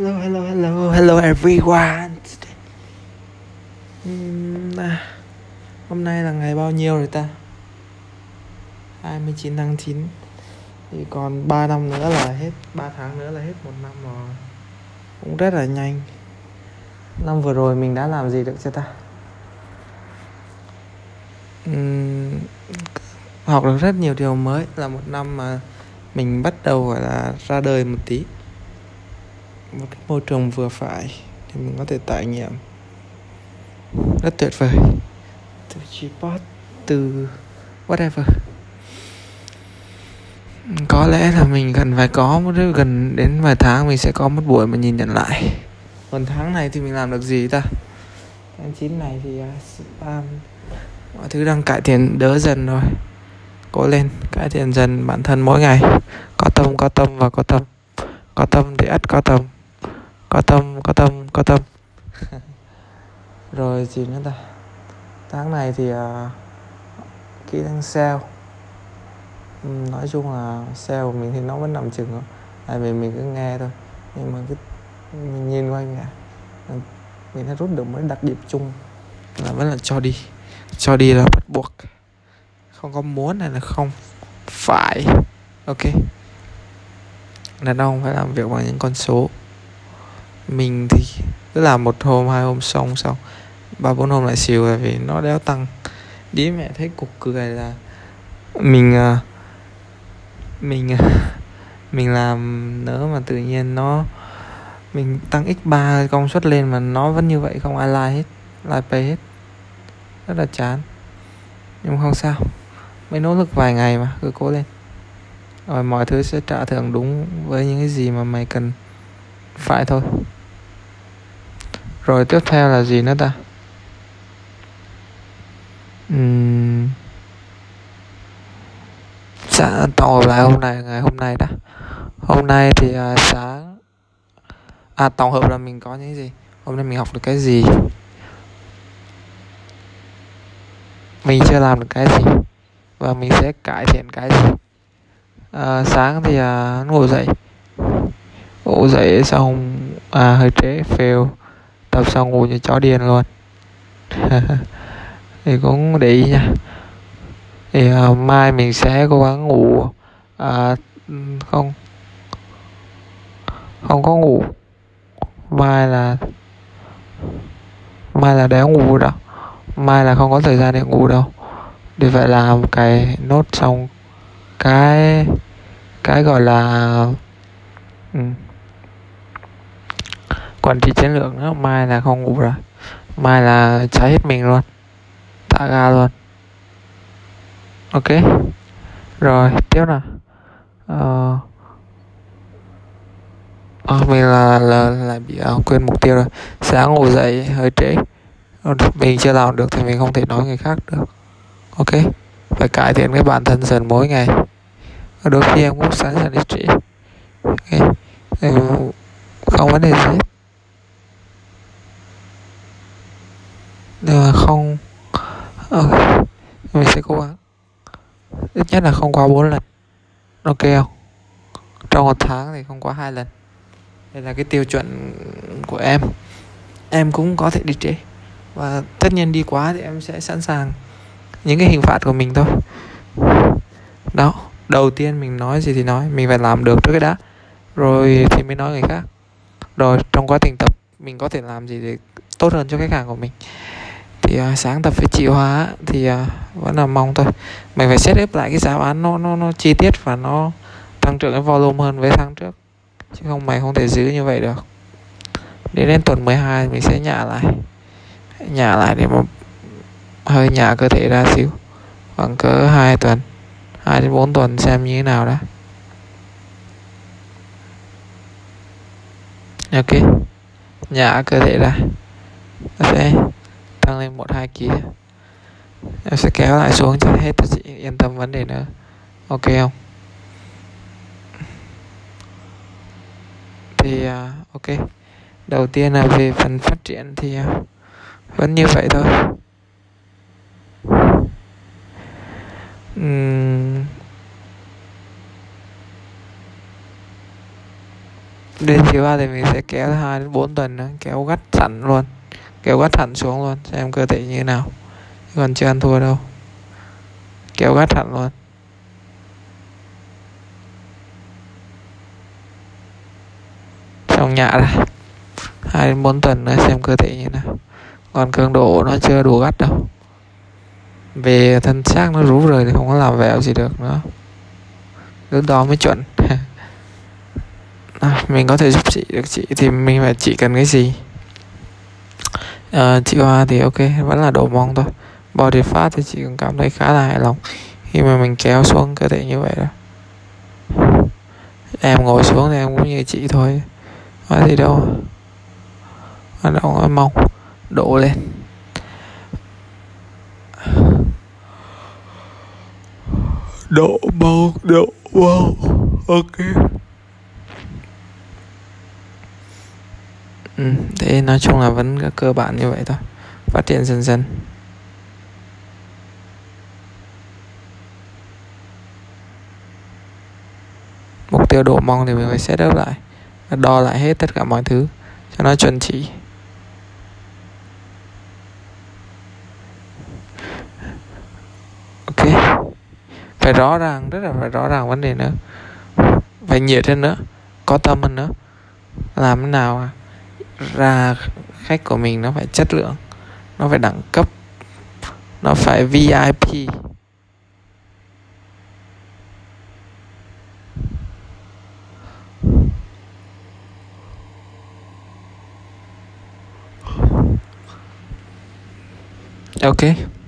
hello hello hello hello everyone. Uhm, à, hôm nay là ngày bao nhiêu rồi ta? 29 tháng 9 thì còn 3 năm nữa là hết 3 tháng nữa là hết một năm rồi. Cũng rất là nhanh. Năm vừa rồi mình đã làm gì được chưa ta? Uhm, học được rất nhiều điều mới. Là một năm mà mình bắt đầu gọi là ra đời một tí một cái môi trường vừa phải thì mình có thể trải nghiệm. Rất tuyệt vời. Từ chipot từ whatever. Có lẽ là mình cần phải có một gần đến vài tháng mình sẽ có một buổi mà nhìn nhận lại. Còn tháng này thì mình làm được gì ta? Tháng 9 này thì uh, spam. Mọi thứ đang cải thiện đỡ dần rồi. Cố lên cải thiện dần bản thân mỗi ngày. Có tâm có tâm và có tâm. Có tâm thì ắt có tâm có tâm có tâm có tâm. Rồi gì nữa ta? Tháng này thì uh, kỹ năng sale. Uhm, nói chung là sale của mình thì nó vẫn nằm chừng đó tại vì mình cứ nghe thôi. Nhưng mà cứ mình nhìn quanh cả ừ, mình đã rút được mấy đặc điểm chung là vẫn là cho đi. Cho đi là bắt buộc. Không có muốn hay là không phải. Ok. Đàn ông phải làm việc bằng những con số mình thì cứ làm một hôm, hai hôm xong xong, ba bốn hôm lại xìu là vì nó đéo tăng. Đi mẹ thấy cục cười là mình à, mình à, mình làm nữa mà tự nhiên nó, mình tăng x3 công suất lên mà nó vẫn như vậy không ai like hết, like pay hết. Rất là chán. Nhưng không sao. Mới nỗ lực vài ngày mà, cứ cố lên. Rồi mọi thứ sẽ trả thưởng đúng với những cái gì mà mày cần phải thôi rồi tiếp theo là gì nữa ta? Uhm... Dạ, tổng hợp lại hôm nay ngày hôm nay đã hôm nay thì uh, sáng à tổng hợp là mình có những gì? Hôm nay mình học được cái gì? Mình chưa làm được cái gì. Và mình sẽ cải thiện cái gì? À, sáng thì à, ngủ dậy. Ngủ dậy xong à hơi trễ fail tập xong ngủ như chó điên luôn. Thì cũng để ý nha. Thì uh, mai mình sẽ cố gắng ngủ uh, không không có ngủ. Mai là mai là đéo ngủ đâu. Mai là không có thời gian để ngủ đâu. Để phải làm cái nốt xong cái cái gọi là ừ, quản trị chiến lược nữa mai là không ngủ rồi. Mai là cháy hết mình luôn. Tạ ga luôn. Ok. Rồi tiếp nào. Ờ. À, mình là là lại bị à, quên mục tiêu rồi. Sáng ngủ dậy hơi trễ. Ờ, mình chưa làm được thì mình không thể nói người khác được. Ok. Phải cải thiện cái bản thân dần mỗi ngày. Ờ, đôi khi em cũng sẵn sàng đi trễ. Ok. Ừ, không vấn đề gì hết. Nhưng mà không, ok, mình sẽ cố gắng. Ít nhất là không qua bốn lần. Ok không? Trong một tháng thì không quá hai lần. Đây là cái tiêu chuẩn của em. Em cũng có thể đi trễ. Và tất nhiên đi quá thì em sẽ sẵn sàng những cái hình phạt của mình thôi. Đó, đầu tiên mình nói gì thì nói, mình phải làm được trước cái đã. Rồi thì mới nói người khác. Rồi trong quá trình tập, mình có thể làm gì để tốt hơn cho khách hàng của mình thì uh, à, sáng tập với chị Hóa thì uh, vẫn là mong thôi. Mình phải xét up lại cái giáo án nó nó nó chi tiết và nó tăng trưởng cái volume hơn với tháng trước. Chứ không mày không thể giữ như vậy được. Đến đến tuần 12 mình sẽ nhả lại. Nhả lại để mà hơi nhả cơ thể ra xíu. Khoảng cỡ 2 tuần 2 đến 4 tuần xem như thế nào đó ok. Nhả cơ thể ra. Sẽ tăng lên một hai ký em sẽ kéo lại xuống cho hết cho chị yên tâm vấn đề nữa. Ok không? Thì uh, ok. Đầu tiên là về phần phát triển thì uh, vẫn như vậy thôi. Uhm. đến chiều ba thì mình sẽ kéo hai đến bốn tuần nữa kéo gắt sẵn luôn kéo gắt hẳn xuống luôn xem cơ thể như nào. Còn chưa ăn thua đâu. Kéo gắt hẳn luôn. Xong nhạ ra. Hai đến bốn tuần nữa xem cơ thể như nào. Còn cường độ nó chưa đủ gắt đâu. Về thân xác nó rú rồi thì không có làm vẹo gì được nữa. Lúc đó mới chuẩn. À, mình có thể giúp chị được chị thì mình phải chỉ cần cái gì? À, chị Hoa thì ok vẫn là đổ mong thôi. Body fat thì chị cũng cảm thấy khá là hài lòng khi mà mình kéo xuống cơ thể như vậy đó. Em ngồi xuống thì em cũng như chị thôi nói gì đâu. Hoạt động mong đổ lên. Độ mông độ mông ok. Ừ, thế nói chung là vẫn cơ bản như vậy thôi. Phát triển dần dần. Mục tiêu độ mong thì mình phải set up lại đo lại hết tất cả mọi thứ cho nó chuẩn chỉ. Ok. Phải rõ ràng rất là phải rõ ràng vấn đề nữa. Phải nhiệt hơn nữa có tâm hơn nữa. Làm thế nào à? Ra khách của mình nó phải chất lượng, nó phải đẳng cấp, nó phải vip ok.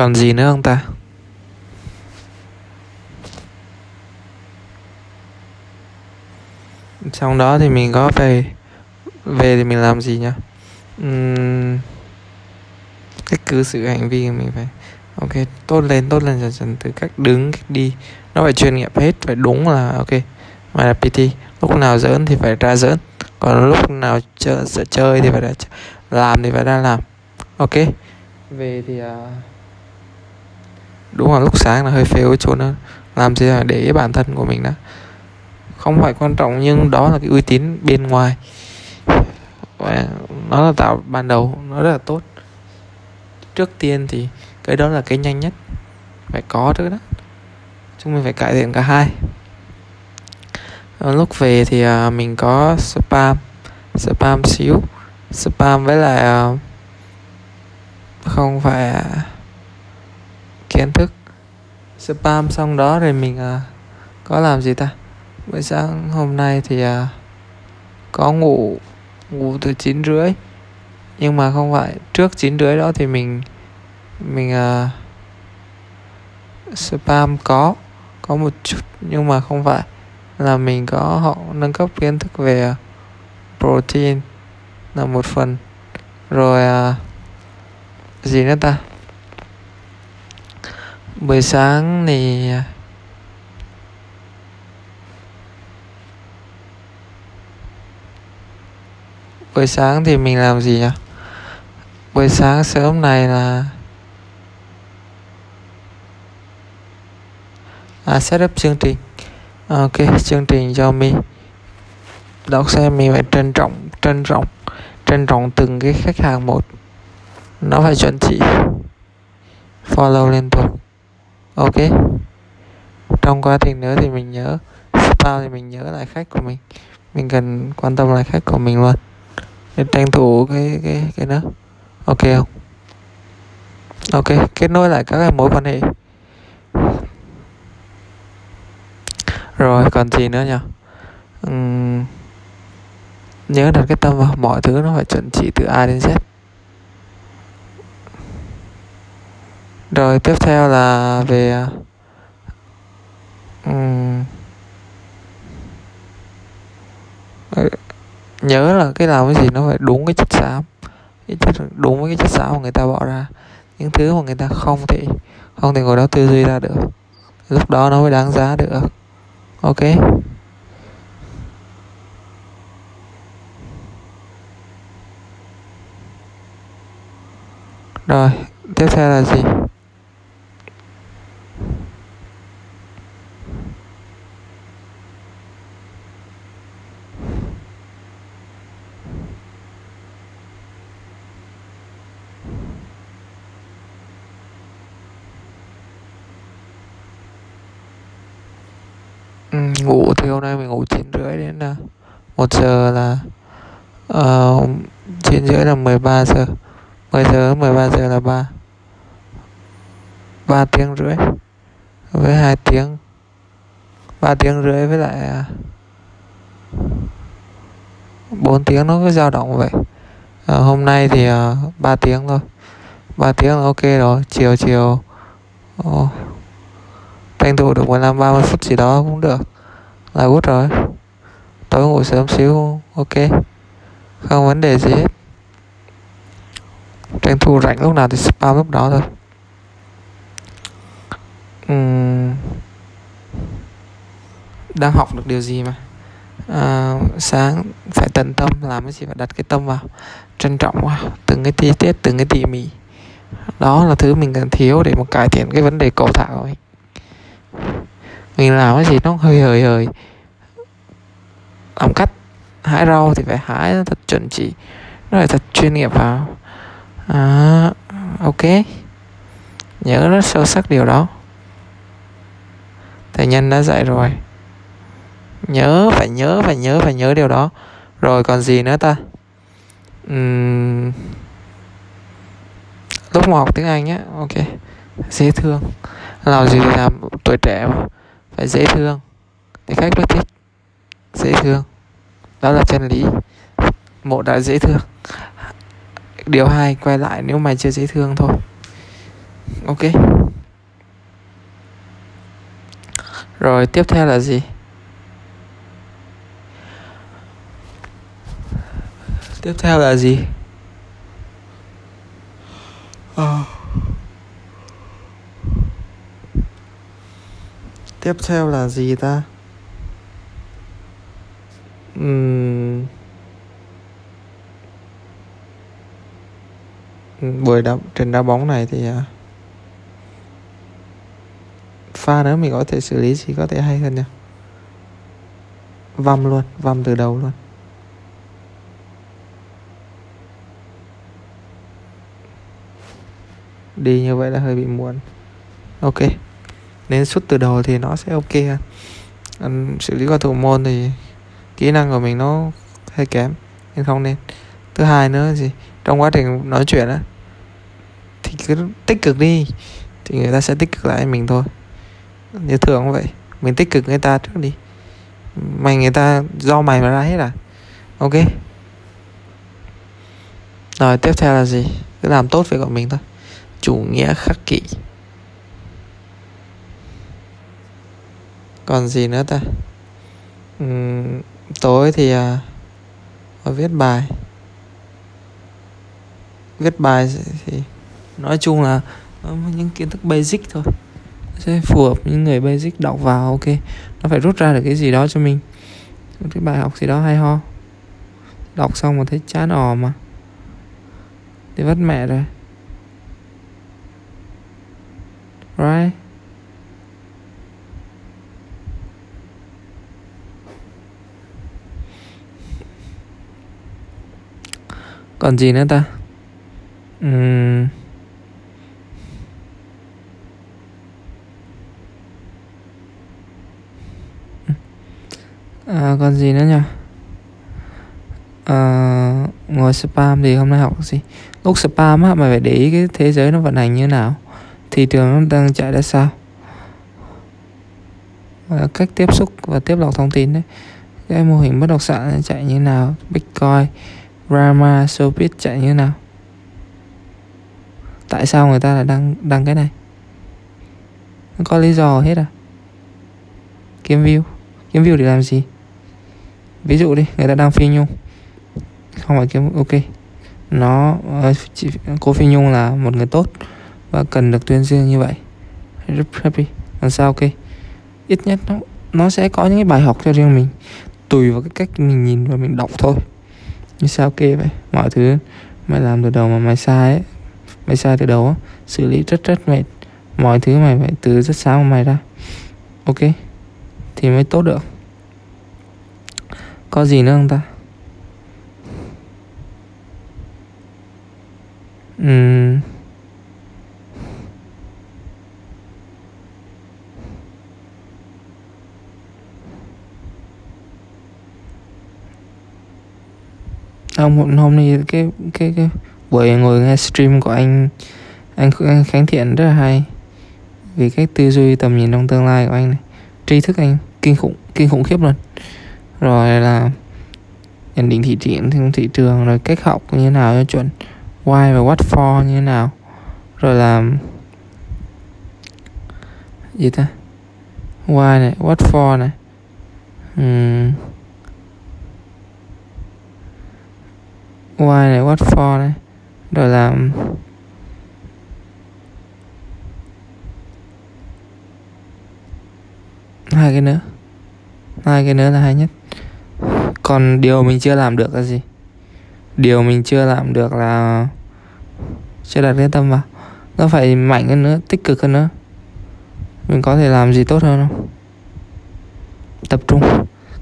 Còn gì nữa không ta? Trong đó thì mình có về về thì mình làm gì nhá uhm, cách cư xử hành vi của mình phải ok tốt lên tốt lên dần dần từ cách đứng cách đi. Nó phải chuyên nghiệp hết phải đúng là ok mà là pt lúc nào giỡn thì phải ra giỡn. Còn lúc nào chơi chơi thì phải ra làm thì phải ra làm. Ok về thì uh, đúng là lúc sáng là hơi phêu chỗ nó làm gì là để bản thân của mình đó không phải quan trọng, nhưng đó là cái uy tín bên ngoài. Và nó là tạo ban đầu, nó rất là tốt. Trước tiên thì cái đó là cái nhanh nhất. Phải có trước đó. Chúng mình phải cải thiện cả hai. Ờ, lúc về thì à, mình có spam spam xíu. Spam với lại à, không phải à, kiến thức. Spam xong đó rồi mình uh, có làm gì ta? Buổi sáng hôm nay thì uh, có ngủ ngủ từ chín rưỡi. Nhưng mà không phải trước chín rưỡi đó thì mình mình uh, spam có có một chút. Nhưng mà không phải là mình có họ nâng cấp kiến thức về protein là một phần. Rồi uh, gì nữa ta? Buổi sáng thì à, buổi sáng thì mình làm gì nhỉ? Buổi sáng sớm này là à, setup chương trình. Ok chương trình cho mình đọc xem. Mình phải trân trọng trân trọng trân trọng từng cái khách hàng một. Nó phải chuẩn chỉ follow liên tục ok. Trong quá trình nữa thì mình nhớ spam thì mình nhớ lại khách của mình. Mình cần quan tâm lại khách của mình luôn. Để tranh thủ cái cái cái đó. Ok không? Ok kết nối lại các cái mối quan hệ. Rồi còn gì nữa nhỉ? Uhm, nhớ đặt cái tâm vào mọi thứ nó phải chuẩn chỉ từ A đến Z. rồi tiếp theo là về um, nhớ là cái làm cái gì nó phải đúng cái chất xám. Cái chất đúng với cái chất xám mà người ta bỏ ra. Những thứ mà người ta không thể không thể ngồi đó tư duy ra được. Lúc đó nó mới đáng giá được. Ok. Rồi tiếp theo là gì Ừ, ngủ thì hôm nay mình ngủ chín rưỡi đến là một giờ là ờ, chín uh, rưỡi là 13 giờ 10 giờ 13 giờ là ba ba tiếng rưỡi với hai tiếng ba tiếng rưỡi với lại ờ, bốn tiếng nó cứ dao động vậy. À, hôm nay thì ba uh, tiếng thôi ba tiếng là ok rồi chiều chiều oh, tranh thủ được 15 30 phút gì đó cũng được là út rồi. Tối ngủ sớm xíu ok. Không vấn đề gì hết. Tranh thủ rảnh lúc nào thì spam lúc đó thôi. Uhm, đang học được điều gì mà? À, sáng phải tận tâm làm cái gì phải đặt cái tâm vào. Trân trọng vào từng cái chi tiết từng cái tỉ mỉ. Đó là thứ mình cần thiếu để mà cải thiện cái vấn đề cầu thả của mình mình làm cái gì nó hơi hơi hơi làm cắt hái rau thì phải hái thật chuẩn chỉ. Nó phải thật chuyên nghiệp vào. À, ok. Nhớ rất sâu sắc điều đó. Thầy nhân đã dạy rồi. Nhớ phải nhớ phải nhớ phải nhớ điều đó. Rồi còn gì nữa ta? Uhm, lúc mà học tiếng anh nhé ok. Dễ thương. Làm gì thì làm tuổi trẻ mà phải dễ thương. Thì khách mới thích. Dễ thương. Đó là chân lý. Một đã dễ thương. Điều hai, quay lại nếu mày chưa dễ thương thôi. Ok. Rồi, tiếp theo là gì? Tiếp theo là gì? Oh. Tiếp theo là gì ta? Uhm... buổi đá, trận đá bóng này thì à, pha nữa mình có thể xử lý gì có thể hay hơn nhỉ? Văm luôn, văm từ đầu luôn. Đi như vậy là hơi bị muộn. Ok nên xuất từ đầu thì nó sẽ ok hơn. Xử lý qua thủ môn thì kỹ năng của mình nó hơi kém, nên không nên. Thứ hai nữa gì? Trong quá trình nói chuyện á, thì cứ tích cực đi, thì người ta sẽ tích cực lại mình thôi. Như thường cũng vậy, mình tích cực người ta trước đi. Mày người ta do mày mà ra hết à? Ok. Rồi, tiếp theo là gì? Cứ làm tốt việc của mình thôi. Chủ nghĩa khắc kỷ. Còn gì nữa ta? Uhm, tối thì à, viết bài. Viết bài thì nói chung là những kiến thức basic thôi. Sẽ phù hợp những người basic đọc vào ok. Nó phải rút ra được cái gì đó cho mình. Cái bài học gì đó hay ho. Đọc xong mà thấy chán ò mà. Thì vất mẹ rồi. Right? Còn gì nữa ta? Uhm. à, còn gì nữa nhỉ? À, ngồi spam thì hôm nay học gì? Lúc spam á mày phải để ý cái thế giới nó vận hành như nào. Thị trường nó đang chạy ra sao? Và cách tiếp xúc và tiếp lọc thông tin đấy. Cái mô hình bất động sản chạy như nào? Bitcoin Rama Showbiz chạy như nào? Tại sao người ta lại đăng đăng cái này? Nó có lý do hết à? Kiếm view. Kiếm view để làm gì? Ví dụ đi, người ta đang phi nhung. Không phải kiếm, ok. Nó ờ, chị, cô phi nhung là một người tốt và cần được tuyên dương như vậy. Rất happy. Làm sao, ok. Ít nhất nó nó sẽ có những cái bài học cho riêng mình. Tùy vào cái cách mình nhìn và mình đọc thôi như sao kê vậy? Mọi thứ mày làm từ đầu mà mày sai ấy. Mày sai từ đầu á, xử lý rất rất mệt. Mọi thứ mày phải từ rất sáng của mày ra. Ok, thì mới tốt được. Có gì nữa không ta? Uhm. Xong hôm nay cái cái cái, buổi ngồi nghe stream của anh anh anh Khánh Thiện rất là hay. Vì cách tư duy, tầm nhìn trong tương lai của anh này, tri thức anh kinh khủng kinh khủng khiếp luôn. Rồi là nhận định thị trường thị trường, rồi cách học như thế nào cho chuẩn, why và what for như thế nào. Rồi là gì ta? Why này, what for này. Uhm. Why này what for này rồi là hai cái nữa. Hai cái nữa là hay nhất. Còn điều mình chưa làm được là gì? Điều mình chưa làm được là chưa đặt cái tâm vào. Nó phải mạnh hơn nữa, tích cực hơn nữa. Mình có thể làm gì tốt hơn không? Tập trung.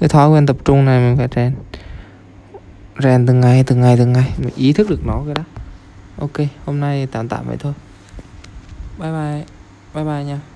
Cái thói quen tập trung này mình phải rèn rèn từng ngày từng ngày từng ngày. Mình ý thức được nó cái đó ok, hôm nay tạm tạm vậy thôi. Bye bye bye bye nha.